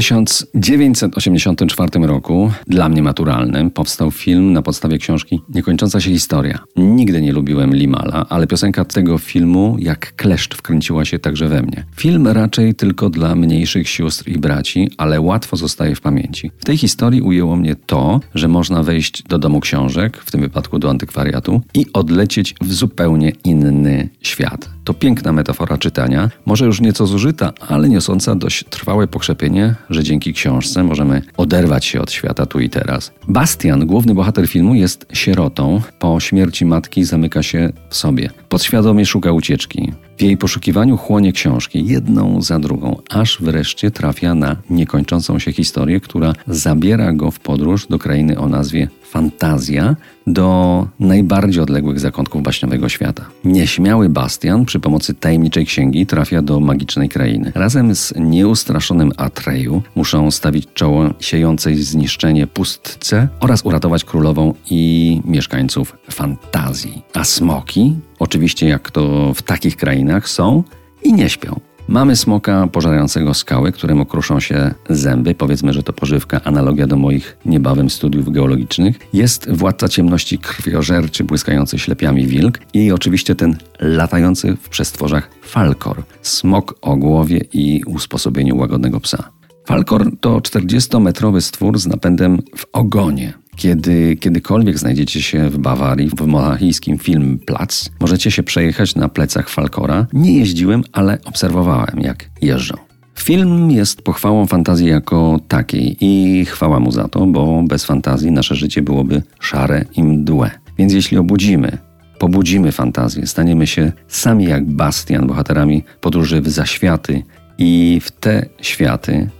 W 1984 roku, dla mnie maturalnym, powstał film na podstawie książki Niekończąca się historia. Nigdy nie lubiłem Limala, ale piosenka tego filmu jak kleszcz wkręciła się także we mnie. Film raczej tylko dla mniejszych sióstr i braci, ale łatwo zostaje w pamięci. W tej historii ujęło mnie to, że można wejść do domu książek, w tym wypadku do antykwariatu, i odlecieć w zupełnie inny świat. To piękna metafora czytania, może już nieco zużyta, ale niosąca dość trwałe pokrzepienie, że dzięki książce możemy oderwać się od świata tu i teraz. Bastian, główny bohater filmu, jest sierotą. Po śmierci matki zamyka się w sobie. Podświadomie szuka ucieczki. W jej poszukiwaniu chłonie książki, jedną za drugą, aż wreszcie trafia na niekończącą się historię, która zabiera go w podróż do krainy o nazwie Fantazja, do najbardziej odległych zakątków baśniowego świata. Nieśmiały Bastian przy pomocy tajemniczej księgi trafia do magicznej krainy. Razem z nieustraszonym Atreju muszą stawić czoło siejącej zniszczenie pustce oraz uratować królową i mieszkańców fantazji. A smoki, oczywiście jak to w takich krainach, są i nie śpią. Mamy smoka pożerającego skały, któremu kruszą się zęby. Powiedzmy, że to pożywka, analogia do moich niebawem studiów geologicznych. Jest władca ciemności krwiożerczy, błyskający ślepiami wilk i oczywiście ten latający w przestworzach falkor, smok o głowie i usposobieniu łagodnego psa. Falkor to 40-metrowy stwór z napędem w ogonie. Kiedy kiedykolwiek znajdziecie się w Bawarii, w monachijskim Filmplatz, możecie się przejechać na plecach Falkora. Nie jeździłem, ale obserwowałem, jak jeżdżą. Film jest pochwałą fantazji jako takiej i chwała mu za to, bo bez fantazji nasze życie byłoby szare i mdłe. Więc jeśli obudzimy, pobudzimy fantazję, staniemy się sami jak Bastian, bohaterami podróży w zaświaty i w te światy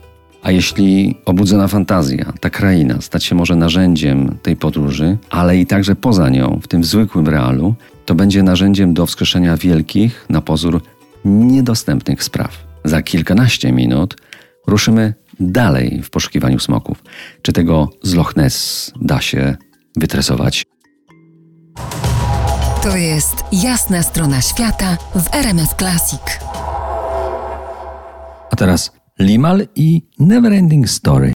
a jeśli obudzona fantazja, ta kraina, stać się może narzędziem tej podróży, ale i także poza nią, w tym zwykłym realu, to będzie narzędziem do wskrzeszenia wielkich, na pozór niedostępnych spraw. Za kilkanaście minut ruszymy dalej w poszukiwaniu smoków. Czy tego z Loch Ness da się wytresować? To jest jasna strona świata w RMS Classic. A teraz Limal i Neverending Story.